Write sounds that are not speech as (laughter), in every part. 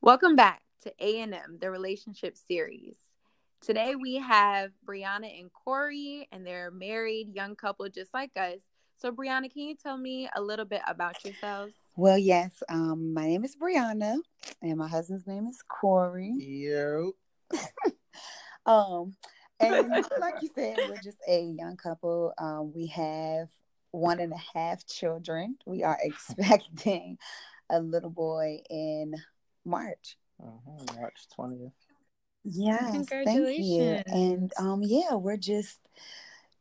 Welcome back to A&M, the relationship series. Today we have Brianna and Corey, and they're married young couple just like us. So, Brianna, can you tell me a little bit about yourselves? Well, yes. Um, my name is Brianna, and my husband's name is Corey. Yo. (laughs) Um, and like you said, we're just a young couple. Um, we have one and a half children. We are (laughs) expecting a little boy in March. Mhm, March 20th. Yes, thank you. And um, yeah, we're just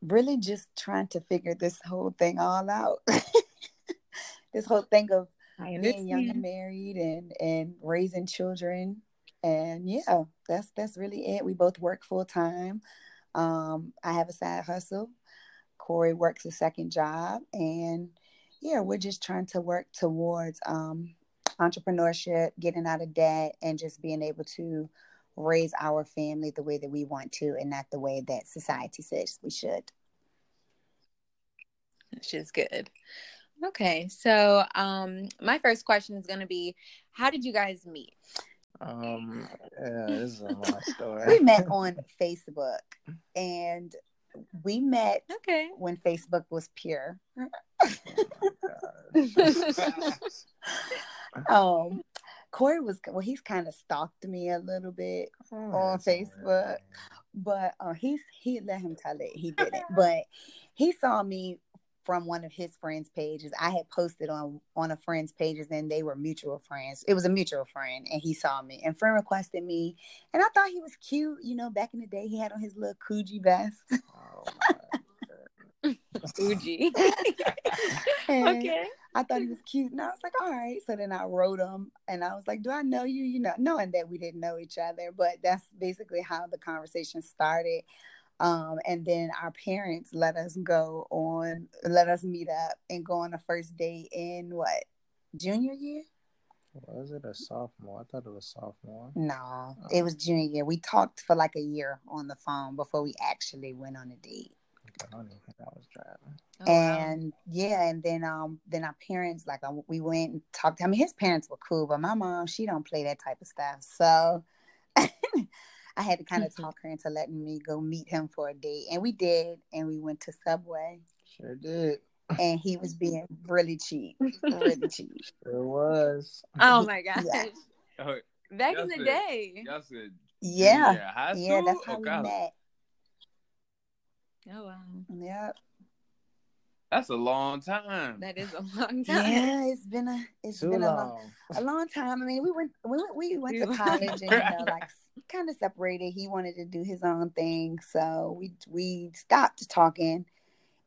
really just trying to figure this whole thing all out. (laughs) this whole thing of being young and married and and raising children and yeah that's that's really it we both work full time um i have a side hustle corey works a second job and yeah we're just trying to work towards um entrepreneurship getting out of debt and just being able to raise our family the way that we want to and not the way that society says we should which is good. Okay, so um, my first question is going to be, how did you guys meet? Um, yeah, this is a long (laughs) we met on facebook and we met Okay. when facebook was pure (laughs) um corey was well he's kind of stalked me a little bit on Facebook. but uh, he's he let him tell it he didn't but he saw me from one of his friends pages i had posted on on a friend's pages and they were mutual friends it was a mutual friend and he saw me and friend requested me and i thought he was cute you know back in the day he had on his little Coogi vest Oh, my (laughs) Fuji. (laughs) And (laughs) okay. I thought he was cute, and I was like, all right. So then I wrote him, and I was like, do I know you? You know, knowing that we didn't know each other, but that's basically how the conversation started. Um, and then our parents let us go on, let us meet up and go on the first date in what junior year? Was it a sophomore? I thought it was sophomore. No, it was junior year. We talked for like a year on the phone before we actually went on a date. I don't even think I was driving. Oh, wow. and yeah, and then um then our parents like uh, we went and talked. I mean, his parents were cool, but my mom she don't play that type of stuff. So (laughs) I had to kind of talk her into letting me go meet him for a date, and we did, and we went to Subway, Sure did. and he was being really cheap, really cheap. (laughs) Sure was. oh my gosh. Yeah. Oh, Back Y'all in the said- day. y'all said Yeah, junior high yeah, that's how or we college? met. Oh wow. Yep. That's a long time. That is a long (laughs) time. Yeah, it's been a it's Too been a long long. a long time. I mean, we went we went we went to (laughs) college and you know (laughs) like kind of separated. He wanted to do his own thing, so we we stopped talking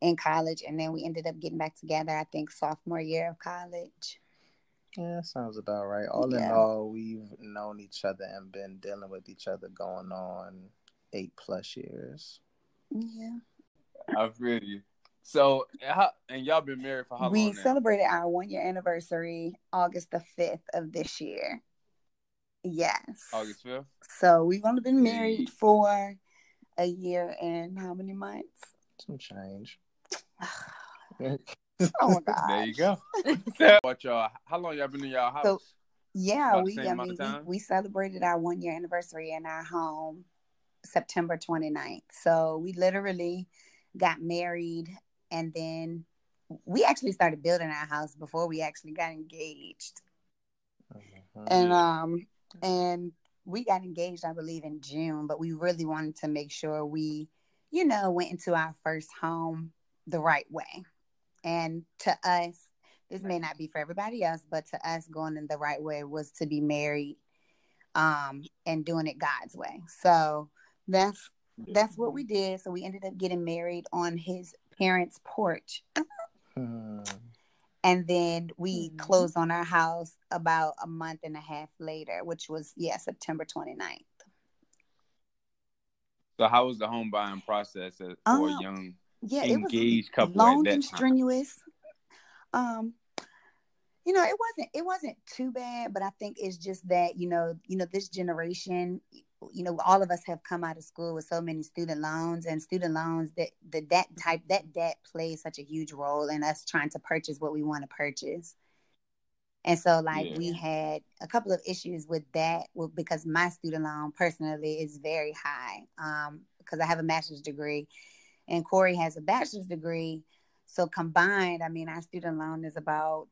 in college, and then we ended up getting back together. I think sophomore year of college. Yeah, sounds about right. All in all, we've known each other and been dealing with each other going on eight plus years. Yeah, I feel you. So, how, and y'all been married for how we long now? celebrated our one year anniversary August the fifth of this year. Yes, August fifth. So we've only been married for a year and how many months? Some change. (sighs) Oh my god! (laughs) There you go. (laughs) what y'all? How long y'all been in y'all house? So, Yeah, About we I mean we, we celebrated our one year anniversary in our home September 29th. So we literally got married and then we actually started building our house before we actually got engaged. Mhm. And um and we got engaged I believe in June, but we really wanted to make sure we you know went into our first home the right way. And to us this may not be for everybody else, but to us, going in the right way was to be married, um, and doing it God's way. So that's that's what we did. So we ended up getting married on his parents' porch, Hmm. and then we Mhm. closed on our house about a month and a half later, which was yeah September 29th. So, how was the home buying process for Uh, a young Yeah, it was engaged couple long at that and time? strenuous. Um, you know, it wasn't it wasn't too bad, but I think it's just that you know, you know, this generation, you know, all of us have come out of school with so many student loans, and student loans that the debt type that debt plays such a huge role in us trying to purchase what we want to purchase. And so, like, Yeah. we had a couple of issues with that because my student loan personally is very high um, because I have a master's degree and Corey has a bachelor's degree. So, combined, I mean, our student loan is about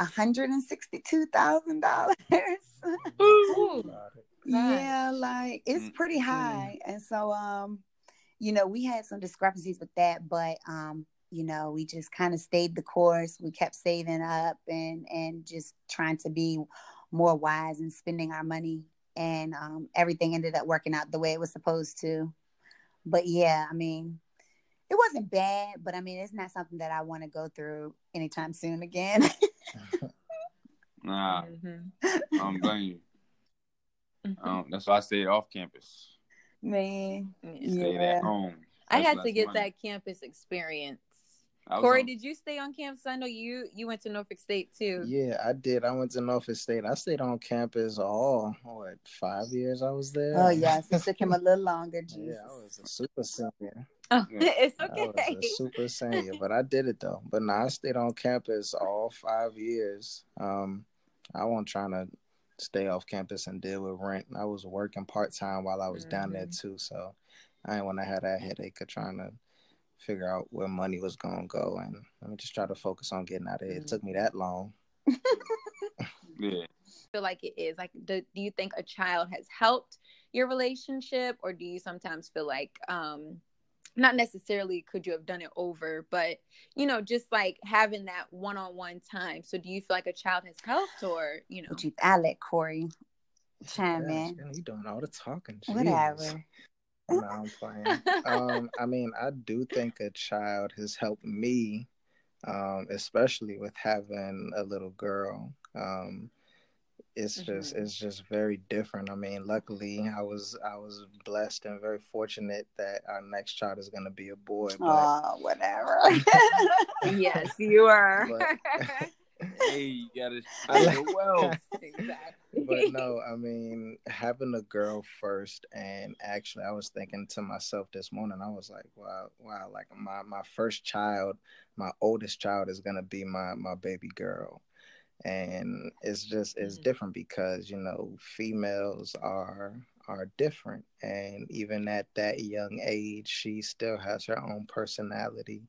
$162,000. Ooh. yeah, like it's pretty high. And so, um, you know, we had some discrepancies with that, but um, you know, we just kind of stayed the course. We kept saving up and and just trying to be more wise and spending our money. And um, everything ended up working out the way it was supposed to. But yeah, I mean, it wasn't bad, but I mean, it's not something that I want to go through anytime soon again. (laughs) (laughs) Nah, Mhm. I don't blame you. Mhm. Um, that's why I stayed off campus. Man, Stayed Yeah. at home. I had to get money. that campus experience. Corey, on- did you stay on campus? I know you you went to Norfolk State too. Yeah, I did. I went to Norfolk State. I stayed on campus all what five years I was there. oh yes, it took him a little longer. Jesus. (laughs) Yeah, I was a super senior. Oh, Yeah. (laughs) it's I was okay. a super (laughs) senior, but I did it though. But no, I stayed on campus all five years. Um, I wasn't trying to stay off campus and deal with rent. I was working part time while I was down there too, so I didn't want to have that headache of trying to figure out where money was gonna go, and let me just try to focus on getting out of here. It took me that long. (laughs) Yeah. feel like it is like do, do you think a child has helped your relationship or do you sometimes feel like um not necessarily could you have done it over but you know just like having that one-on-one time so do you feel like a child has helped or you know What you I let Corey chime Gosh, in. man, you doing all the talking. Jesus. Whatever. No, I'm playing. um, I mean, I do think a child has helped me, um, especially with having a little girl. Um, it's just Mhm. it's just very different. I mean, luckily I was I was blessed and very fortunate that our next child is gonna be a boy. But Oh, whatever. (laughs) yes you are But- (laughs) Hey, you gotta (laughs) I spread like- exactly but no, I mean, having a girl first, and actually, I was thinking to myself this morning, I was like, wow, wow, like my my first child, my oldest child is gonna be my my baby girl, and it's just it's Mhm. different because you know females are are different, and even at that young age, she still has her own personality.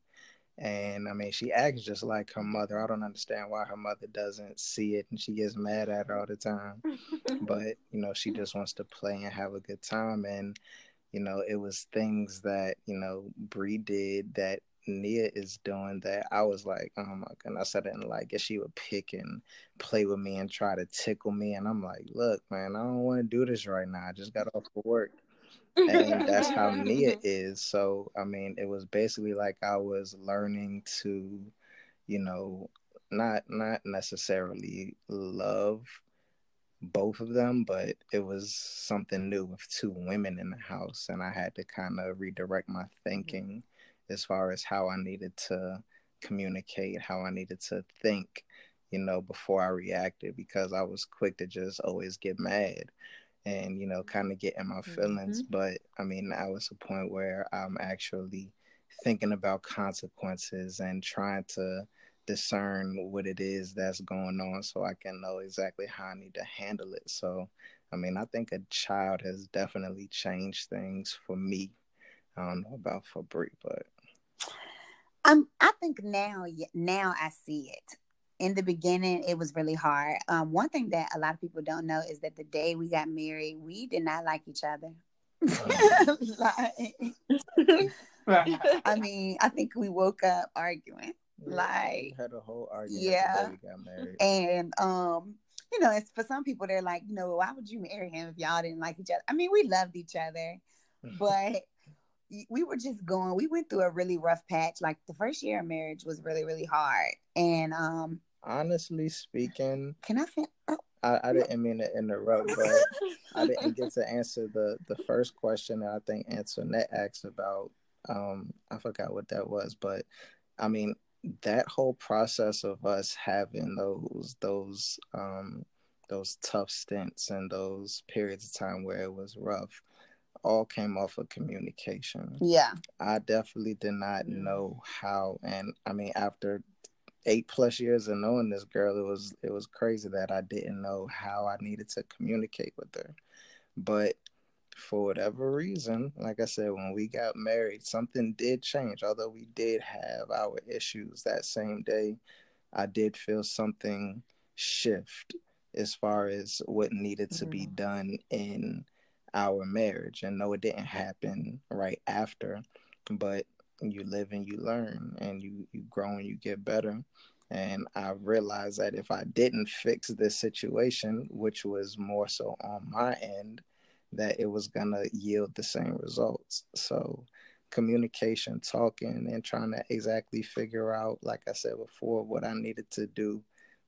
And I mean, she acts just like her mother. I don't understand why her mother doesn't see it and she gets mad at her all the time. (laughs) But, you know, she just wants to play and have a good time. And, you know, it was things that, you know, Bree did that Nia is doing that I was like, oh my goodness, I didn't like it. She would pick and play with me and try to tickle me. And I'm like, look, man, I don't want to do this right now. I just got off of work and that's how Nia (laughs) is. So I mean, it was basically like I was learning to, you know, not not necessarily love both of them, but it was something new with two women in the house, and I had to kind of redirect my mm-hmm. thinking as far as how I needed to communicate, how I needed to think, you know, before I reacted, because I was quick to just always get mad and you know kind of get in my feelings. Mm-hmm. But i mean now it's a point where i'm actually thinking about consequences and trying to discern what it is that's going on so i can know exactly how i need to handle it. So i mean i think a child has definitely changed things for me. I don't know about for Bree, but Um, I think now, now I see it. In the beginning, it was really hard. Um, one thing that a lot of people don't know is that the day we got married, we did not like each other. (laughs) like, I mean, I think we woke up arguing, Like, had a whole argument yeah. the day we got married and um, you know, it's for some people they're like, you know, why would you marry him if y'all didn't like each other? I mean, we loved each other, but we were just going we went through a really rough patch. Like the first year of marriage was really really hard. And um honestly speaking can i fin- oh, I, I didn't mean to interrupt but I didn't get to answer the the first question that I think Antoinette asked about. Um, I forgot what that was, but I mean that whole process of us having those those um those tough stints and those periods of time where it was rough all came off of communication. yeah I definitely did not Mm. know how, and I mean, after eight plus years of knowing this girl, it was it was crazy that I didn't know how I needed to communicate with her. But for whatever reason, like I said, when we got married, something did change. Although we did have our issues that same day, I did feel something shift as far as what needed to mm-hmm. be done in our marriage. And no, it didn't happen right after, but you live and you learn and you, you grow and you get better. And I realized that if I didn't fix this situation, which was more so on my end, that it was going to yield the same results. So, communication, talking, and trying to exactly figure out, like I said before, what I needed to do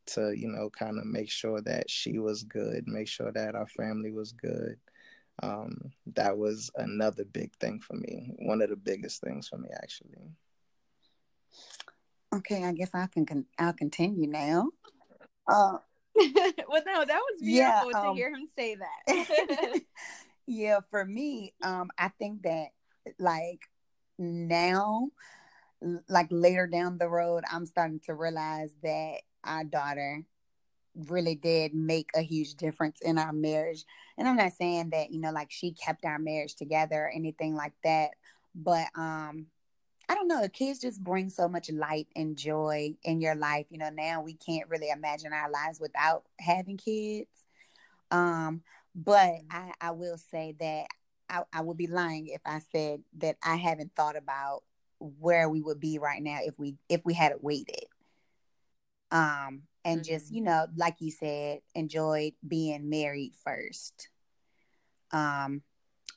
to, you know, kind of make sure that she was good, make sure that our family was good. Um, that was another big thing for me. One of the biggest things for me, actually. Okay, I guess I can. Con- I'll continue now. (laughs) Uh, well, no, that was beautiful yeah, um, to hear him say that. (laughs) (laughs) yeah, for me, um, I think that like now, like later down the road, I'm starting to realize that our daughter really did make a huge difference in our marriage. And I'm not saying that, you know, like she kept our marriage together or anything like that, but um I don't know, The kids just bring so much light and joy in your life. You know, now we can't really imagine our lives without having kids. Um, but I, I will say that I, I would be lying if I said that I haven't thought about where we would be right now if we if we had waited. Um, and mm-hmm. just, you know, like you said, enjoyed being married first. Um,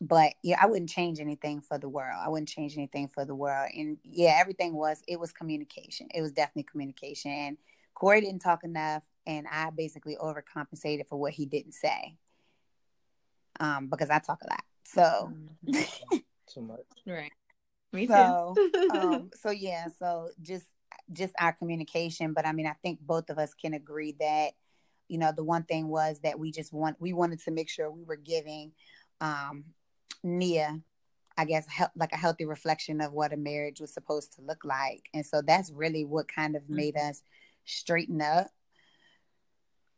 but yeah, I wouldn't change anything for the world. I wouldn't change anything for the world. And yeah, everything was it was communication. It was definitely communication. And Corey didn't talk enough, and I basically overcompensated for what he didn't say. Um, because I talk a lot. So mm-hmm. (laughs) too much. Right. Me so, (laughs) um, so yeah, so just just our communication. But I mean, I think both of us can agree that, you know, the one thing was that we just want we wanted to make sure we were giving um Nia, I guess, he- like a healthy reflection of what a marriage was supposed to look like. And so that's really what kind of made mm-hmm. us straighten up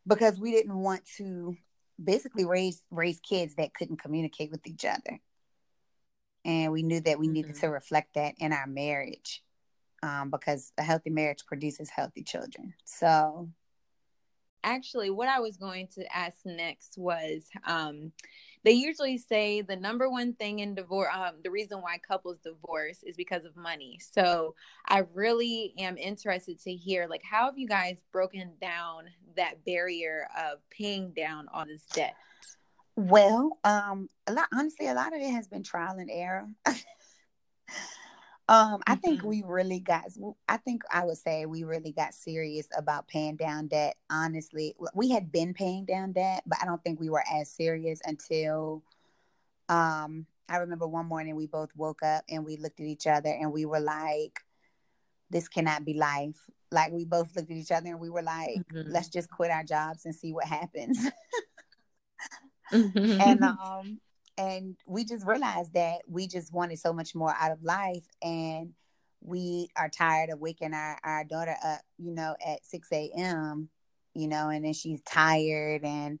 because we didn't want to basically raise raise kids that couldn't communicate with each other. And we knew that we needed mm-hmm. to reflect that in our marriage um, because a healthy marriage produces healthy children. So actually what i was going to ask next was um, they usually say the number one thing in divorce um, the reason why couples divorce is because of money. So i really am interested to hear like how have you guys broken down that barrier of paying down all this debt? Well um a lot honestly a lot of it has been trial and error (laughs) Um, I think mm-hmm. we really got. I think I would say we really got serious about paying down debt. Honestly, we had been paying down debt, but I don't think we were as serious until. Um, I remember one morning we both woke up and we looked at each other and we were like, "This cannot be life." Like we both looked at each other and we were like, mm-hmm. "Let's just quit our jobs and see what happens." (laughs) mm-hmm. And (laughs) um, and we just realized that we just wanted so much more out of life and we are tired of waking our, our daughter up you know at 6 a.m you know and then she's tired and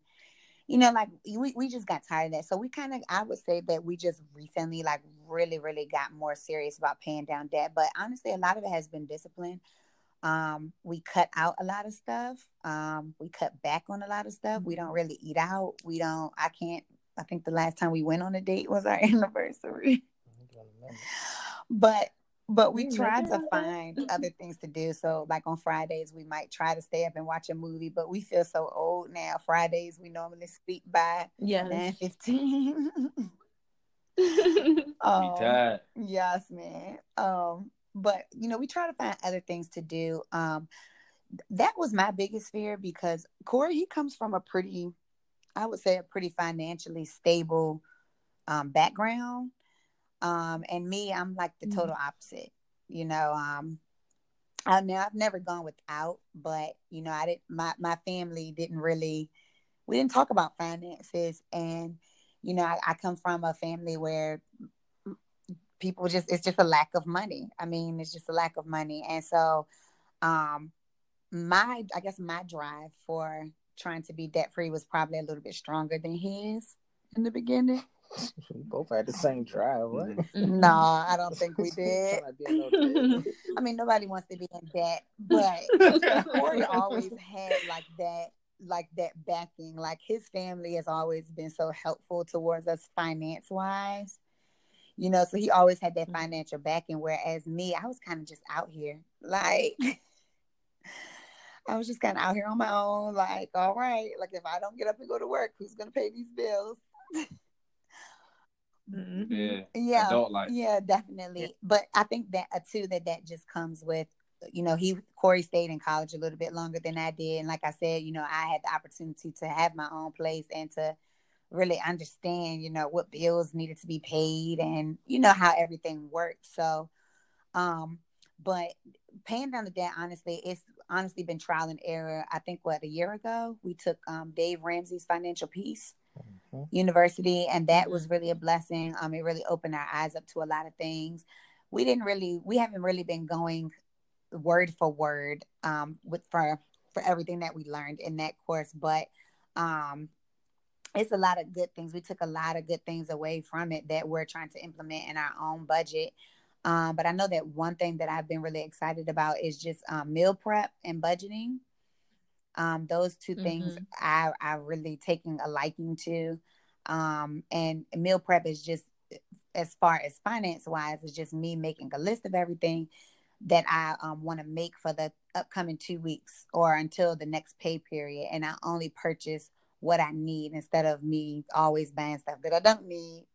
you know like we, we just got tired of that. So we kind of i would say that we just recently like really really got more serious about paying down debt but honestly a lot of it has been discipline. Um, we cut out a lot of stuff. Um, we cut back on a lot of stuff. We don't really eat out. We don't i can't I think the last time we went on a date was our (laughs) anniversary. but but we tried to find other things to do. So like on Fridays we might try to stay up and watch a movie, but we feel so old now. Fridays we normally sleep by yeah nine fifteen. (laughs) (laughs) um, yes, man. Um, but you know, we try to find other things to do. Um, that was my biggest fear because Corey, he comes from a pretty I would say a pretty financially stable um, background. Um, and me, I'm like the total mm-hmm. opposite. You know, um, I know I've never gone without, but you know, I didn't. My my family didn't really. We didn't talk about finances, and you know, I, I come from a family where people just it's just a lack of money. I mean, it's just a lack of money, and so um, my I guess my drive for trying to be debt free was probably a little bit stronger than his in the beginning. We (laughs) both had the same drive. What? Mm-hmm. (laughs) No, I don't think we did. (laughs) Trying to be a little bit- I mean, nobody wants to be in debt, but Corey always had like that, like that backing. Like his family has always been so helpful towards us finance wise. You know, so he always had that financial backing. Whereas me, I was kind of just out here, like I was just kind of out here on my own. Like, all right, like if I don't get up and go to work, who's gonna pay these bills? Mhm. (laughs) Yeah. yeah yeah definitely but i think that uh, too that that just comes with you know he corey stayed in college a little bit longer than i did and like i said you know i had the opportunity to have my own place and to really understand you know what bills needed to be paid and you know how everything worked so um but paying down the debt honestly it's honestly been trial and error. I think what a year ago we took um dave ramsey's financial peace Mhm. university and that was really a blessing. Um it really opened our eyes up to a lot of things. We didn't really we haven't really been going word for word um with for for everything that we learned in that course but um it's a lot of good things. We took a lot of good things away from it that we're trying to implement in our own budget um, but i know that one thing that i've been really excited about is just um, meal prep and budgeting um, those 2 things Mhm. I I really taking a liking to, um, and meal prep is just as far as finance wise, it's just me making a list of everything that I um, want to make for the upcoming two weeks or until the next pay period, and I only purchase what I need instead of me always buying stuff that I don't need.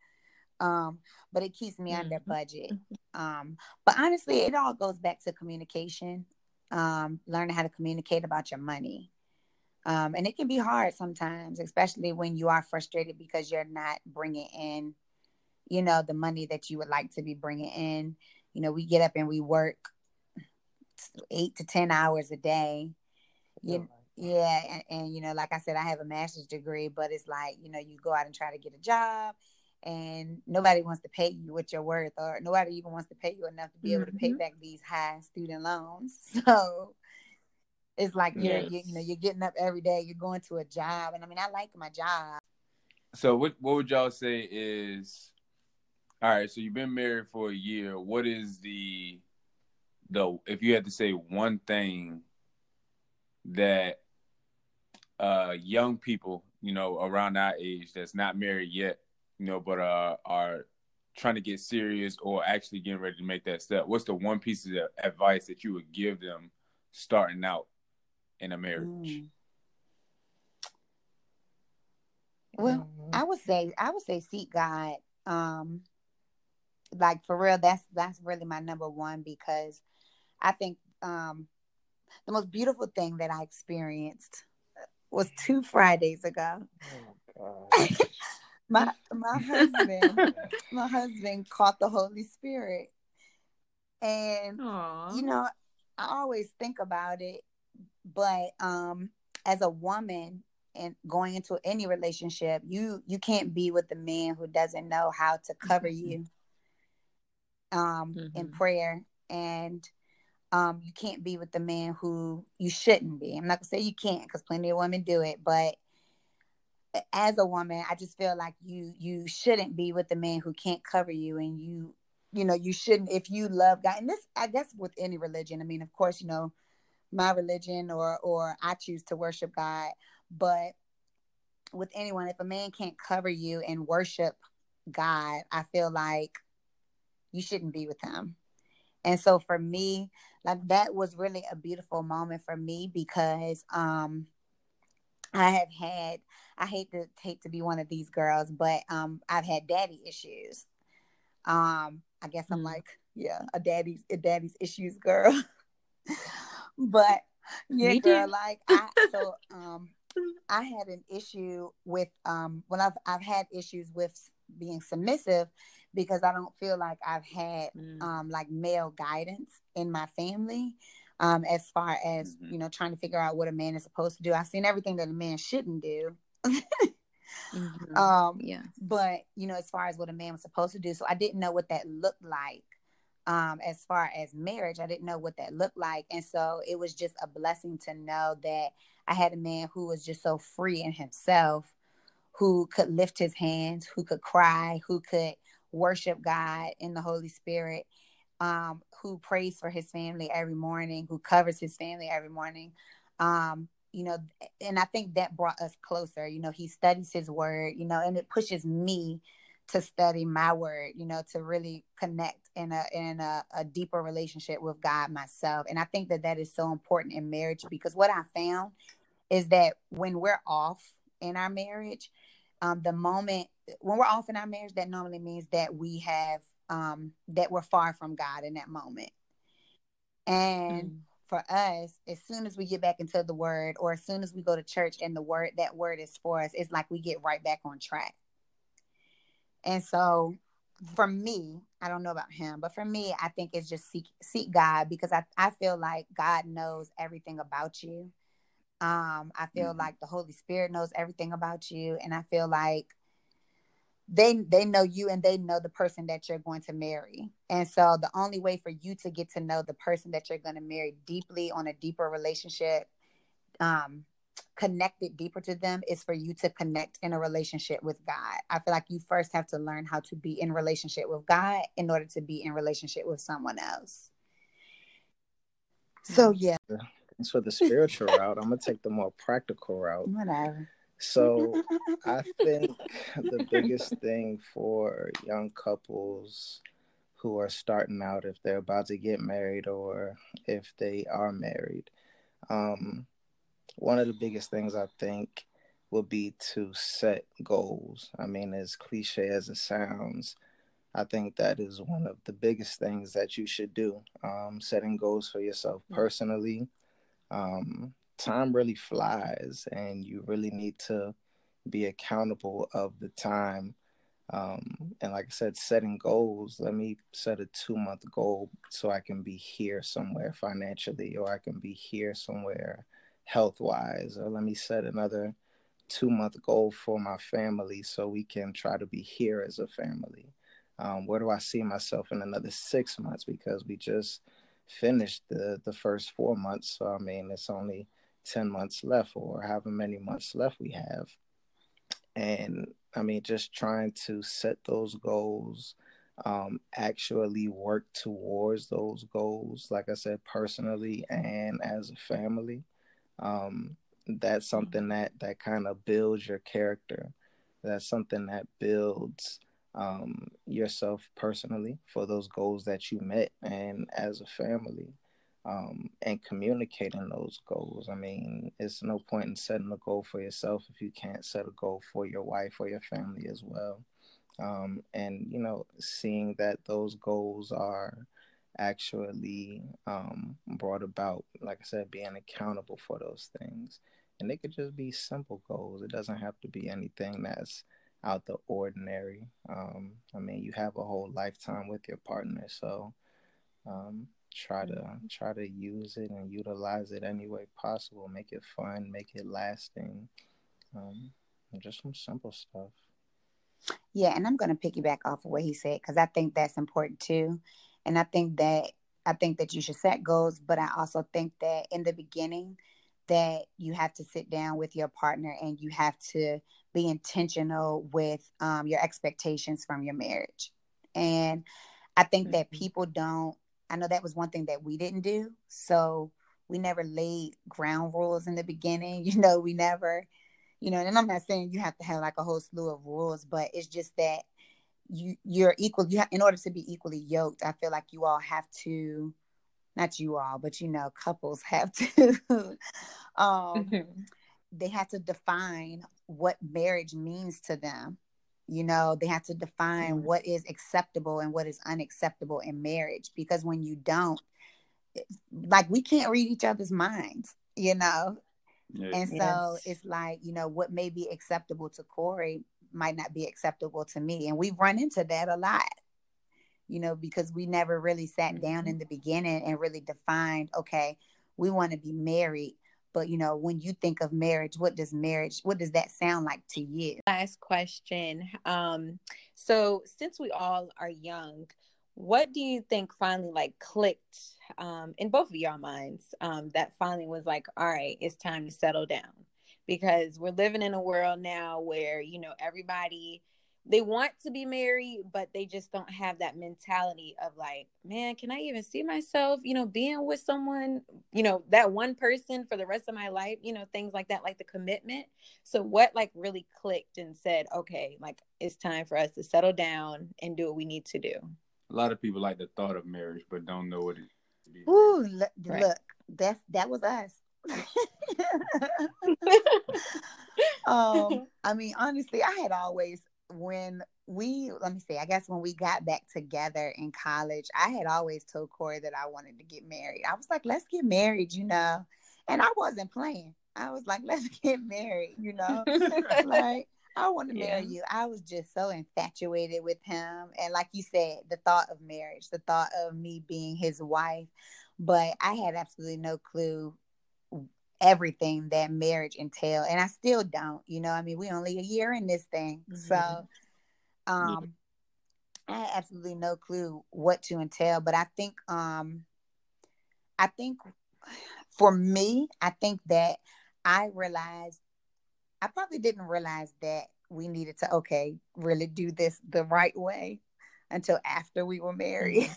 Um, but it keeps me under Mhm. budget. Um, but honestly, it all goes back to communication um, learning how to communicate about your money. Um, and it can be hard sometimes, especially when you are frustrated because you're not bringing in, you know, the money that you would like to be bringing in. You know, we get up and we work eight to 10 hours a day. You, yeah. And, and, you know, like I said, I have a master's degree, but it's like, you know, you go out and try to get a job and nobody wants to pay you what you're worth or nobody even wants to pay you enough to be able to pay Mhm. back these high student loans (laughs) so it's like you're you, Yes. you know you're getting up every day you're going to a job and i mean i like my job So what what would y'all say is all right, so you've been married for a year. What is the the if you had to say one thing that uh young people, you know, around our age that's not married yet, you know, but uh are trying to get serious or actually getting ready to make that step, what's the one piece of advice that you would give them starting out in a marriage? Mm. well i would say i would say seek god um like for real that's that's really my number one because i think um the most beautiful thing that i experienced was two fridays ago Oh, (laughs) gosh. My my husband my husband caught the holy spirit and Aw. you know i always think about it but um as a woman and going into any relationship you you can't be with a man who doesn't know how to cover you um in Mhm. prayer and um you can't be with the man who you shouldn't be i'm not gonna say you can't because plenty of women do it but as a woman i just feel like you you shouldn't be with the man who can't cover you and you you know you shouldn't if you love god and this i guess with any religion i mean of course you know my religion or or i choose to worship god but with anyone if a man can't cover you and worship god i feel like you shouldn't be with him. And so for me like that was really a beautiful moment for me because um i have had i hate to hate to be one of these girls but um i've had daddy issues um i guess i'm Mm. like yeah a daddy's a daddy's issues girl (laughs) but yeah Me girl too. like (laughs) i so um i had an issue with um when i've i've had issues with being submissive because i don't feel like i've had Mm. um like male guidance in my family um as far as Mhm. you know trying to figure out what a man is supposed to do i've seen everything that a man shouldn't do (laughs) Mhm. um yeah. but you know as far as what a man was supposed to do so i didn't know what that looked like um, as far as marriage. I didn't know what that looked like. And so it was just a blessing to know that I had a man who was just so free in himself, who could lift his hands, who could cry, who could worship God in the Holy Spirit, um, who prays for his family every morning, who covers his family every morning. Um, you know, and I think that brought us closer. You know, he studies his word, you know, and it pushes me to study my word, you know, to really connect in a in a, a, deeper relationship with God myself. And I think that that is so important in marriage because what I found is that when we're off in our marriage, um, the moment when we're off in our marriage, that normally means that we have um, that we're far from God in that moment. And mm. for us, as soon as we get back into the word, or as soon as we go to church and the word that word is for us, it's like we get right back on track. And so for me, I don't know about him, but for me, I think it's just seek seek God because I, I feel like God knows everything about you. Um, I feel mm-hmm. like the Holy Spirit knows everything about you, and I feel like they they know you and they know the person that you're going to marry. And so the only way for you to get to know the person that you're going to marry deeply on a deeper relationship um connected deeper to them is for you to connect in a relationship with God. I feel like you first have to learn how to be in relationship with God in order to be in relationship with someone else. So yeah. Thanks for the spiritual route. I'm gonna take the more practical route. Whatever. So (laughs) I think the biggest thing for young couples who are starting out, if they're about to get married or if they are married, um, one of the biggest things I think would be to set goals. I mean, as cliche as it sounds, I think that is one of the biggest things that you should do. Um, setting goals for yourself personally. Um, time really flies, and you really need to be accountable of the time. Um, and like I said, setting goals. Let me set a two month goal so I can be here somewhere financially, or I can be here somewhere health wise, or let me set another two month goal for my family so we can try to be here as a family. Um, where do I see myself in another six months? Because we just finished the the first four months, so I mean it's only ten months left, or however many months left we have. And I mean, just trying to set those goals, um, actually work towards those goals, like I said, personally and as a family um, that's mm-hmm. something that that kind of builds your character that's something that builds um, yourself personally for those goals that you met and as a family um, and communicating those goals. I mean, it's no point in setting a goal for yourself if you can't set a goal for your wife or your family as well. Um, and, you know, seeing that those goals are actually um, brought about, like I said, being accountable for those things. And they could just be simple goals. It doesn't have to be anything that's out the ordinary. Um, I mean, you have a whole lifetime with your partner, so um, try to mm-hmm. try to use it and utilize it any way possible. Make it fun, make it lasting. Um, just some simple stuff. Yeah, and I'm going to piggyback off of what he said because I think that's important too. And I think that I think that you should set goals, but I also think that in the beginning that you have to sit down with your partner and you have to be intentional with um, your expectations from your marriage. And I think mm-hmm. that people don't. I know that was one thing that we didn't do. So we never laid ground rules in the beginning. (laughs) You know, we never, you know, and I'm not saying you have to have like a whole slew of rules, but it's just that you you're equal you have in order to be equally yoked i feel like you all have to not you all but you know couples (laughs) have to um mm-hmm. they have to define what marriage means to them you know they have to define mm-hmm. what is acceptable and what is unacceptable in marriage because when you don't like we can't read each other's minds you know yes. and so yes. it's like you know what may be acceptable to corey might not be acceptable to me. And we've run into that a lot, you know, because we never really sat down mm-hmm. in the beginning and really defined, okay, we want to be married. But, you know, when you think of marriage, what does marriage, what does that sound like to you? Last question. Um, so since we all are young, what do you think finally like clicked um, in both of y'all minds um, that finally was like, all right, it's time to settle down? Because we're living in a world now where, you know, everybody they want to be married, but they just don't have that mentality of like, man, can I even see myself, you know, being with someone, you know, that one person for the rest of my life, you know, things like that, like the commitment. So, what like really clicked and said, okay, like it's time for us to settle down and do what we need to do? A lot of people like the thought of marriage, but don't know what it is. Ooh, look, right. look that's that was us. (laughs) (laughs) um, I mean, honestly, I had always when we let me see, I guess when we got back together in college, I had always told Corey that I wanted to get married. I was like, let's get married, you know. And I wasn't playing. I was like, (laughs) let's get married, you know. (laughs) (laughs) like I want to yeah. marry you. I was just so infatuated with him. And like you said, the thought of marriage, the thought of me being his wife. But I had absolutely no clue everything that marriage entail and i still don't you know i mean we only a year in this thing mm-hmm. so um i had absolutely no clue what to entail but i think um i think for me i think that i realized i probably didn't realize that we needed to okay really do this the right way until after we were married.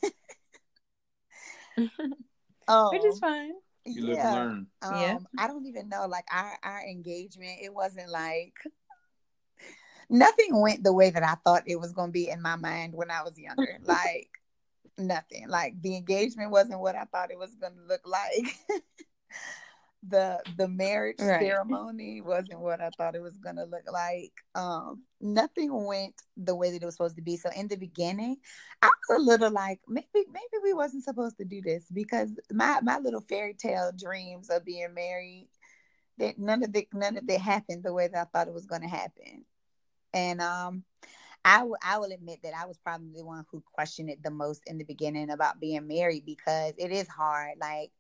Oh (laughs) which is fine you live yeah. learn. Um, yeah. I don't even know. Like our our engagement, it wasn't like (laughs) nothing went the way that I thought it was gonna be in my mind when I was younger. (laughs) like nothing. Like the engagement wasn't what I thought it was gonna look like. (laughs) the the marriage right. ceremony wasn't what I thought it was gonna look like. Um, nothing went the way that it was supposed to be. So in the beginning, I was a little like maybe maybe we wasn't supposed to do this because my my little fairy tale dreams of being married that none of the none of it happened the way that I thought it was gonna happen. And um I, w- I will admit that I was probably the one who questioned it the most in the beginning about being married because it is hard. Like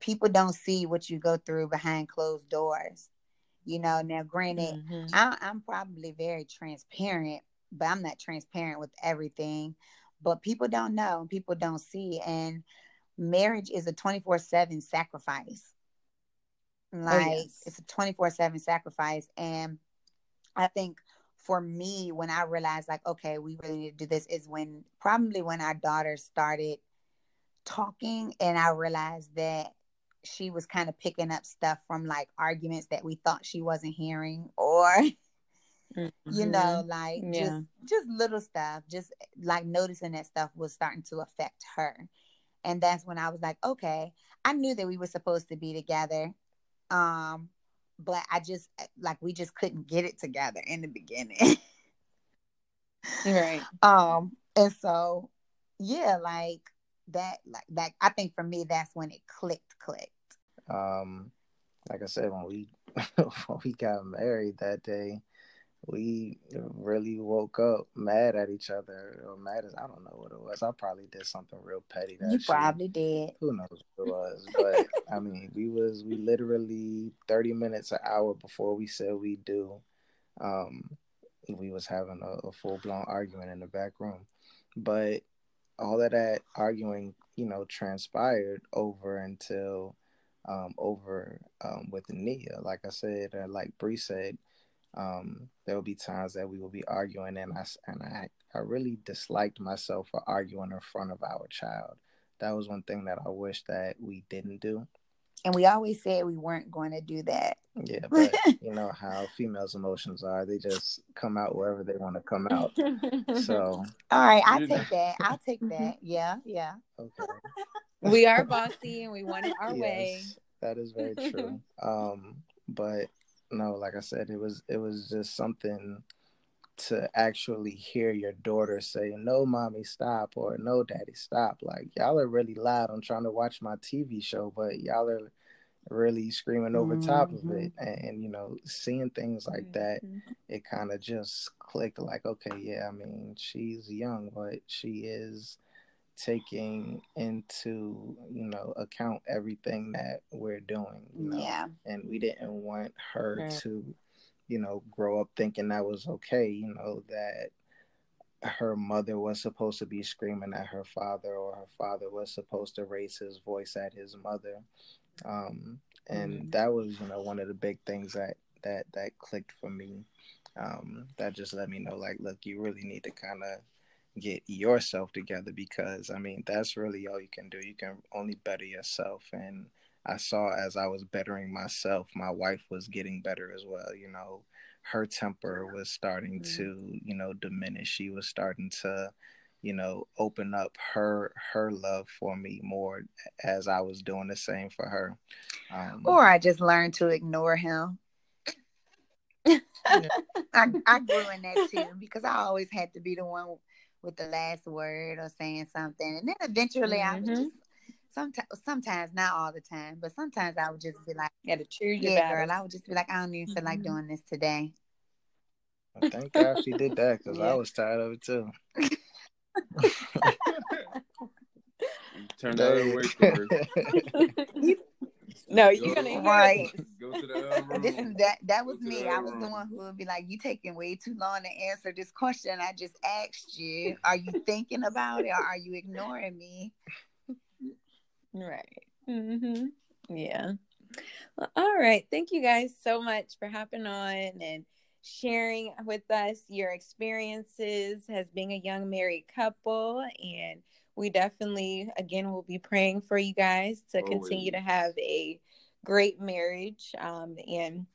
people don't see what you go through behind closed doors. You know, now granted, mm-hmm. I, I'm probably very transparent, but I'm not transparent with everything. But people don't know, people don't see, and marriage is a 24 7 sacrifice. Oh, like oh, yes. it's a 24 7 sacrifice. And I think for me, when I realized, like, okay, we really need to do this, is when probably when our daughter started talking and I realized that she was kind of picking up stuff from like arguments that we thought she wasn't hearing or mm-hmm. (laughs) you know like yeah. just just little stuff just like noticing that stuff was starting to affect her and that's when I was like okay I knew that we were supposed to be together um but I just like we just couldn't get it together in the beginning (laughs) right um and so yeah like that like that I think for me that's when it clicked clicked. Um like I said when we (laughs) when we got married that day, we really woke up mad at each other or mad as I don't know what it was. I probably did something real petty that You probably did. Who knows what it was. But (laughs) I mean we was we literally thirty minutes an hour before we said we do. Um we was having a, a full blown argument in the back room. But all of that arguing, you know, transpired over until um, over um, with Nia. Like I said, uh, like Bree said, um, there will be times that we will be arguing, and I and I I really disliked myself for arguing in front of our child. That was one thing that I wish that we didn't do. And we always said we weren't going to do that. Yeah, (laughs) but you know how females' emotions are. They just come out wherever they want to come out. (laughs) So All right, I'll take that. I'll take that. Yeah, yeah. Okay. (laughs) we are bossy and we want it our yes, way. That is very true. um, but no, like I said, it was it was just something to actually hear your daughter say, No, mommy, stop, or No, daddy, stop. Like, y'all are really loud. I'm trying to watch my TV show, but y'all are really screaming over mm-hmm. top of it. Mm-hmm. And, and, you know, seeing things like that, mm-hmm. it kind of just clicked like, okay, yeah, I mean, she's young, but she is taking into you know account everything that we're doing you know? yeah and we didn't want her to you know, grow up thinking that was okay, you know, that her mother was supposed to be screaming at her father or her father was supposed to raise his voice at his mother. Um, and mm-hmm. that was you know one of the big things that that that clicked for me. Um, that just let me know like look you really need to kind of get yourself together because i mean that's really all you can do. You can only better yourself and i saw as i was bettering myself my wife was getting better as well you know. Her temper was starting mm-hmm. to you know diminish. She was starting to you know open up her her love for me more as i was doing the same for her. Um, or i just learned to ignore him. (laughs) I, I grew in that too because i always had to be the one with the last word or saying something. And then eventually mm-hmm. i was just sometimes sometimes not all the time, but sometimes I would just be like, "Yeah, to cheer you yeah, girl." I would just be like, "I don't even feel mm-hmm. like doing this today." Well, thank God she did that because yeah. I was tired of it too. Turn (laughs) that away, (laughs) No, you're gonna right. Go to the uh, (laughs) This that that was me. I was room. the one who would be like, "You taking way too long to answer this question I just asked you. Are you thinking about it, or are you ignoring me?" Right. Mm-hmm. Yeah. Well, all right. Thank you guys so much for hopping on and sharing with us your experiences as being a young married couple. And we definitely, again, will be praying for you guys to Always. continue to have a great marriage. Um, and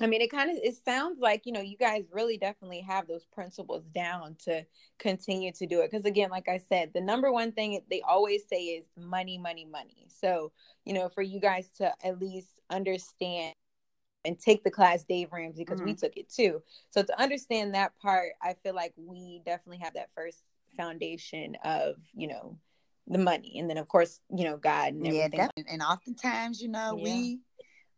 I mean, it kind of it sounds like you know you guys really definitely have those principles down to continue to do it. Because again, like I said, the number one thing they always say is money, money, money. So you know, for you guys to at least understand and take the class Dave Ramsey because mm-hmm. we took it too. So to understand that part, I feel like we definitely have that first foundation of you know the money, and then of course you know God and everything. Yeah, and oftentimes you know yeah. we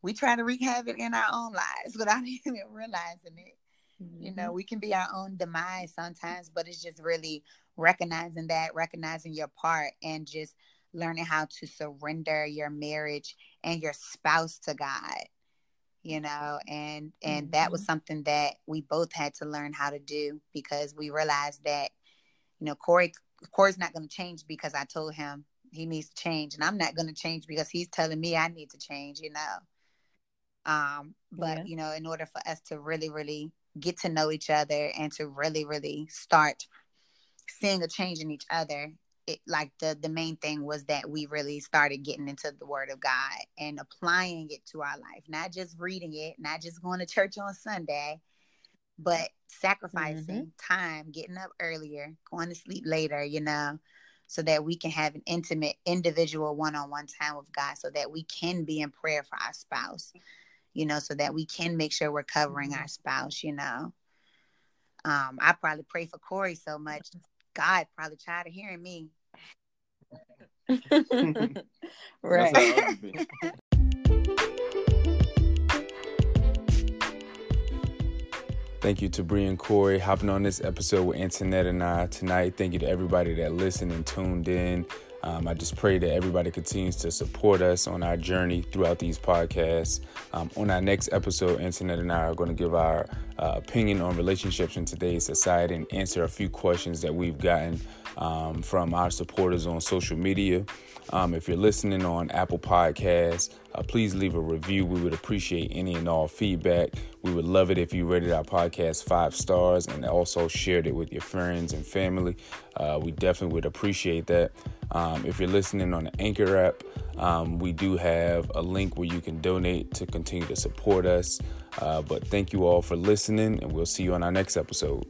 we try to wreak havoc in our own lives (laughs) without (laughs) even realizing it. Mm-hmm. You know, mm-hmm. we can be our own demise sometimes, but it's just really recognizing that, recognizing your part, and just learning how to surrender your marriage and your spouse to God. You know, and and mm-hmm. that was mm-hmm. something that we both had to learn how to do because we realized that, you know, Corey Corey's not going to change because I told him he needs to change, and I'm not going to change because he's telling me I need to change. You know um, but yeah. you know, in order for us to really, really get to know each other and to really, really start seeing a change in each other, it like the the main thing was that we really started getting into the Word of God and applying it to our life, not just reading it, not just going to church on Sunday, but sacrificing mm-hmm. time, getting up earlier, going to sleep later, you know, so that we can have an intimate, individual one on one time with God, so that we can be in prayer for our spouse, you know, so that we can make sure we're covering our spouse, you know. Um, I probably pray for Corey so much. God probably tired of hearing me. (laughs) right. Thank you to Bree and Corey hopping on this episode with Antoinette and I tonight. Thank you to everybody that listened and tuned in. Um, I just pray that everybody continues to support us on our journey throughout these podcasts. Um, on our next episode, Antoinette and I are going to give our uh, opinion on relationships in today's society and answer a few questions that we've gotten um, from our supporters on social media. Um, if you're listening on Apple Podcasts, uh, please leave a review. We would appreciate any and all feedback. We would love it if you rated our podcast five stars and also shared it with your friends and family. Uh, we definitely would appreciate that. Um, if you're listening on the Anchor app, um, we do have a link where you can donate to continue to support us. Uh, but thank you all for listening, and we'll see you on our next episode.